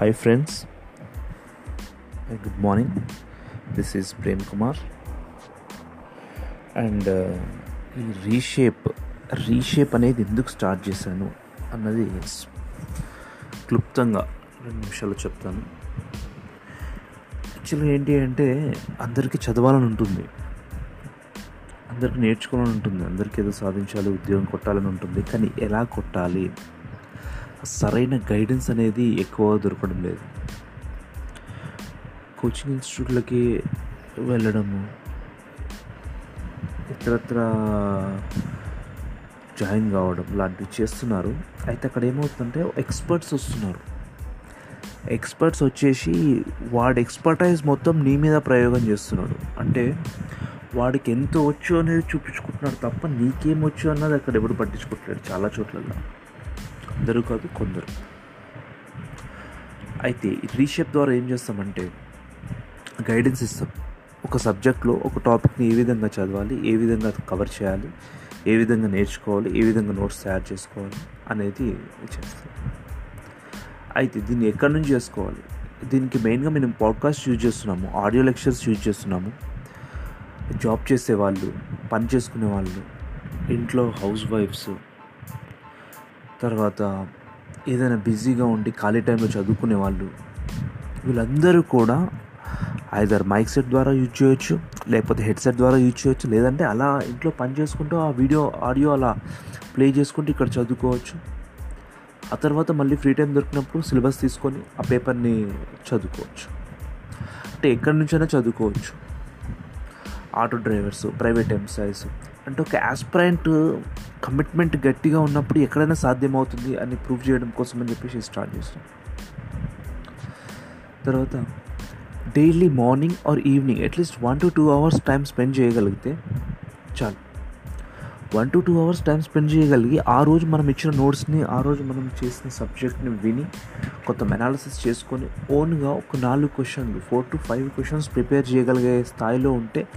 Hi friends good morning this is Prem Kumar and ఈ reshape reshape అనేది ఎందుకు start చేశాను అన్నది క్లుప్తంగా రెండు నిమిషాలు చెప్తాను. యాక్చువల్గా ఏంటి అంటే అందరికీ చదవాలని ఉంటుంది. అందరికీ నేర్చుకోవాలని ఉంటుంది. అందరికీ ఏదో సాధించాలి ఉద్యోగం కొట్టాలని ఉంటుంది. కానీ ఎలా కొట్టాలి? సరైన గైడెన్స్ అనేది ఎక్కువ దొరకడం లేదు. కోచింగ్ ఇన్స్టిట్యూట్లకి వెళ్ళడము ఇతరత్ర జాయిన్ కావడం లాంటివి చేస్తున్నారు. అయితే అక్కడ ఏమవుతుందంటే ఎక్స్పర్ట్స్ వస్తున్నారు. ఎక్స్పర్ట్స్ వచ్చేసి వాడి ఎక్స్పర్టైజ్ మొత్తం నీ మీద ప్రయోగం చేస్తున్నాడు. అంటే వాడికి ఎంత వచ్చు అనేది చూపించుకుంటున్నాడు తప్ప నీకేం వచ్చు అన్నది అక్కడ ఎవడు పట్టించుకుంటున్నాడు చాలా చోట్లలో అందరూ కాదు కొందరు. అయితే ఈ రీషేప్ ద్వారా ఏం చేస్తామంటే గైడెన్స్ ఇస్తాం. ఒక సబ్జెక్ట్లో ఒక టాపిక్ని ఏ విధంగా చదవాలి ఏ విధంగా కవర్ చేయాలి ఏ విధంగా నేర్చుకోవాలి ఏ విధంగా నోట్స్ తయారు చేసుకోవాలి అనేది చేస్తాం. అయితే దీన్ని ఎక్కడి నుంచి చేసుకోవాలి? దీనికి మెయిన్గా మేము పాడ్కాస్ట్ యూజ్ చేస్తున్నాము ఆడియో లెక్చర్స్ యూజ్ చేస్తున్నాము. జాబ్ చేసే వాళ్ళు పని చేసుకునే వాళ్ళు ఇంట్లో హౌస్ వైఫ్స్ తర్వాత ఏదైనా బిజీగా ఉండి ఖాళీ టైంలో చదువుకునే వాళ్ళు వీళ్ళందరూ కూడా ఐదర్ మైక్ సెట్ ద్వారా యూజ్ చేయొచ్చు లేకపోతే హెడ్సెట్ ద్వారా యూజ్ చేయొచ్చు లేదంటే అలా ఇంట్లో పని చేసుకుంటూ ఆ వీడియో ఆడియో అలా ప్లే చేసుకుంటూ ఇక్కడ చదువుకోవచ్చు. ఆ తర్వాత మళ్ళీ ఫ్రీ టైం దొరికినప్పుడు సిలబస్ తీసుకొని ఆ పేపర్ని చదువుకోవచ్చు. అంటే ఎక్కడి నుంచైనా చదువుకోవచ్చు. Auto drivers private employees. అంటే ఒక ఆస్పిరెంట్ కమిట్మెంట్ గట్టిగా ఉన్నప్పుడు ఎక్కడైనా సాధ్యమవుతుంది అని ప్రూవ్ చేయడం కోసం అని చెప్పేసి స్టార్ట్ చేస్తాం తర్వాత daily morning or evening at least one to two hours time spend చేయగలిగితే చాలు. One to two hours time spend చేయగలిగి ఆ రోజు మనం ఇచ్చిన నోట్స్ని ఆ రోజు మనం చేసిన సబ్జెక్ట్ని విని కొంత అనాలిసిస్ చేసుకొని ఓన్గా ఒక నాలుగు క్వశ్చన్లు four to five questions prepare చేయగలిగే స్థాయిలో ఉంటే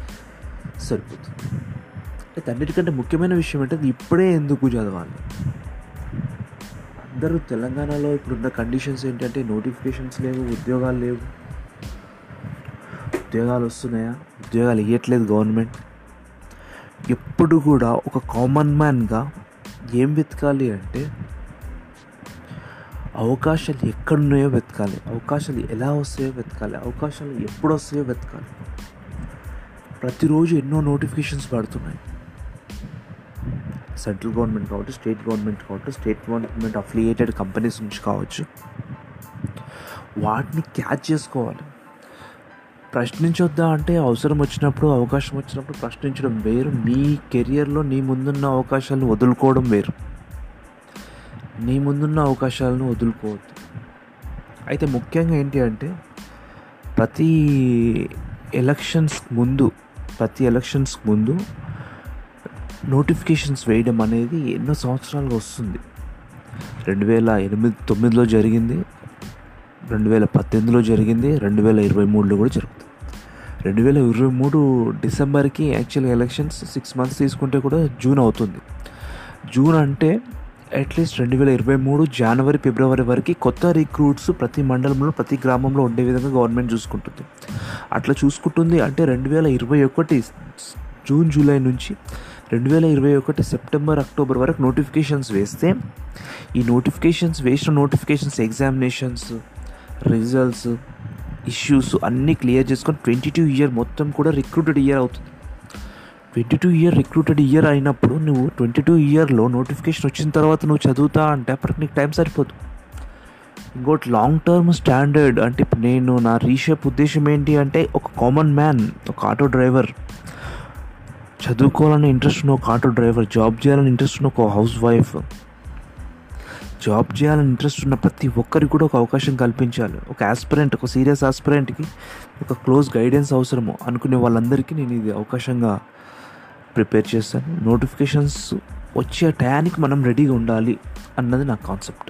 సరిపోతుంది. అయితే అన్నిటికంటే ముఖ్యమైన విషయం ఏంటంటే ఇప్పుడే ఎందుకు చదవాలి? అందరూ తెలంగాణలో ఇప్పుడున్న కండిషన్స్ ఏంటంటే నోటిఫికేషన్స్ లేవు ఉద్యోగాలు లేవు. ఉద్యోగాలు వస్తున్నాయా? ఉద్యోగాలు ఇవ్వట్లేదు గవర్నమెంట్ ఎప్పుడు కూడా ఒక కామన్ మ్యాన్గా ఏం వెతకాలి అంటే అవకాశాలు ఎక్కడున్నాయో వెతకాలి. అవకాశాలు ఎలా వస్తాయో వెతకాలి. అవకాశాలు ఎప్పుడు వస్తాయో వెతకాలి. ప్రతిరోజు ఎన్నో నోటిఫికేషన్స్ పడుతున్నాయి. సెంట్రల్ గవర్నమెంట్ కావచ్చు స్టేట్ గవర్నమెంట్ కావచ్చు స్టేట్ గవర్నమెంట్ అఫిలియేటెడ్ కంపెనీస్ నుంచి కావచ్చు. వాటిని క్యాచ్ చేసుకోవాలి. ప్రశ్నించొద్దా అంటే అవసరం వచ్చినప్పుడు అవకాశం వచ్చినప్పుడు ప్రశ్నించడం వేరు. నీ కెరియర్లో నీ ముందున్న అవకాశాలను వదులుకోవడం వేరు. నీ ముందున్న అవకాశాలను వదులుకోవద్దు. అయితే ముఖ్యంగా ఏంటి అంటే ప్రతి ఎలక్షన్స్ ముందు ప్రతి ఎలక్షన్స్ ముందు నోటిఫికేషన్స్ వేయడం అనేది ఎన్నో సంవత్సరాలుగా వస్తుంది. రెండు వేల ఎనిమిది తొమ్మిదిలో జరిగింది రెండు వేల పద్దెనిమిదిలో జరిగింది రెండు వేల ఇరవై మూడులో కూడా జరుగుతుంది. రెండు వేల ఇరవై మూడు డిసెంబర్కి యాక్చువల్ ఎలక్షన్స్ సిక్స్ మంత్స్ తీసుకుంటే కూడా జూన్ అవుతుంది. జూన్ అంటే అట్లీస్ట్ రెండు వేల ఇరవై మూడు జనవరి ఫిబ్రవరి వరకు కొత్త రిక్రూట్స్ ప్రతి మండలంలో ప్రతి గ్రామంలో ఉండే విధంగా గవర్నమెంట్ చూసుకుంటుంది. అట్లా చూసుకుంటుంది అంటే రెండు వేల ఇరవై ఒకటి జూన్ జూలై నుంచి రెండు వేల ఇరవై ఒకటి సెప్టెంబర్ అక్టోబర్ వరకు నోటిఫికేషన్స్ వేస్తే ఈ నోటిఫికేషన్స్ వేసిన నోటిఫికేషన్స్ ఎగ్జామినేషన్స్ రిజల్ట్స్ ఇష్యూస్ అన్నీ క్లియర్ చేసుకొని ట్వంటీ టూ ఇయర్ మొత్తం కూడా రిక్రూటెడ్ ఇయర్ అవుతుంది. Twenty two year recruited year అయినప్పుడు నువ్వు ట్వంటీ టూ ఇయర్లో నోటిఫికేషన్ వచ్చిన తర్వాత నువ్వు చదువుతా అంటే అప్పటికి నీకు టైం సరిపోదు. ఇంకోటి లాంగ్ టర్మ్ స్టాండర్డ్ అంటే ఇప్పుడు నేను నా రీషేప్ ఉద్దేశం ఏంటి అంటే ఒక కామన్ మ్యాన్ ఒక ఆటో డ్రైవర్ చదువుకోవాలని ఇంట్రెస్ట్ ఉన్న ఒక ఆటో డ్రైవర్ జాబ్ చేయాలని ఇంట్రెస్ట్ ఉన్న ఒక హౌస్ వైఫ్ జాబ్ చేయాలని ఇంట్రెస్ట్ ఉన్న ప్రతి ఒక్కరికి కూడా ఒక అవకాశం కల్పించాలి. ఒక ఆస్పిరెంట్ ఒక సీరియస్ ఆస్పిరెంట్కి ఒక క్లోజ్ గైడెన్స్ అవసరము. అనుకునే వాళ్ళందరికీ నేను ఇది అవకాశంగా ప్రిపేర్ చేస్తాను. నోటిఫికేషన్స్ వచ్చే టయానికి మనం రెడీగా ఉండాలి అన్నది నా కాన్సెప్ట్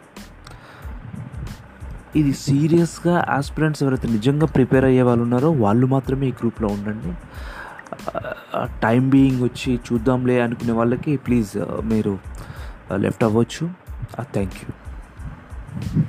ఇది సీరియస్గా ఆస్పిరెంట్స్ ఎవరైతే నిజంగా ప్రిపేర్ అయ్యే వాళ్ళు ఉన్నారో వాళ్ళు మాత్రమే ఈ గ్రూప్లో ఉండండి. టైం బీయింగ్ వచ్చి చూద్దాంలే అనుకునే వాళ్ళకి ప్లీజ్ మీరు లెఫ్ట్ అవ్వచ్చు. I thank you.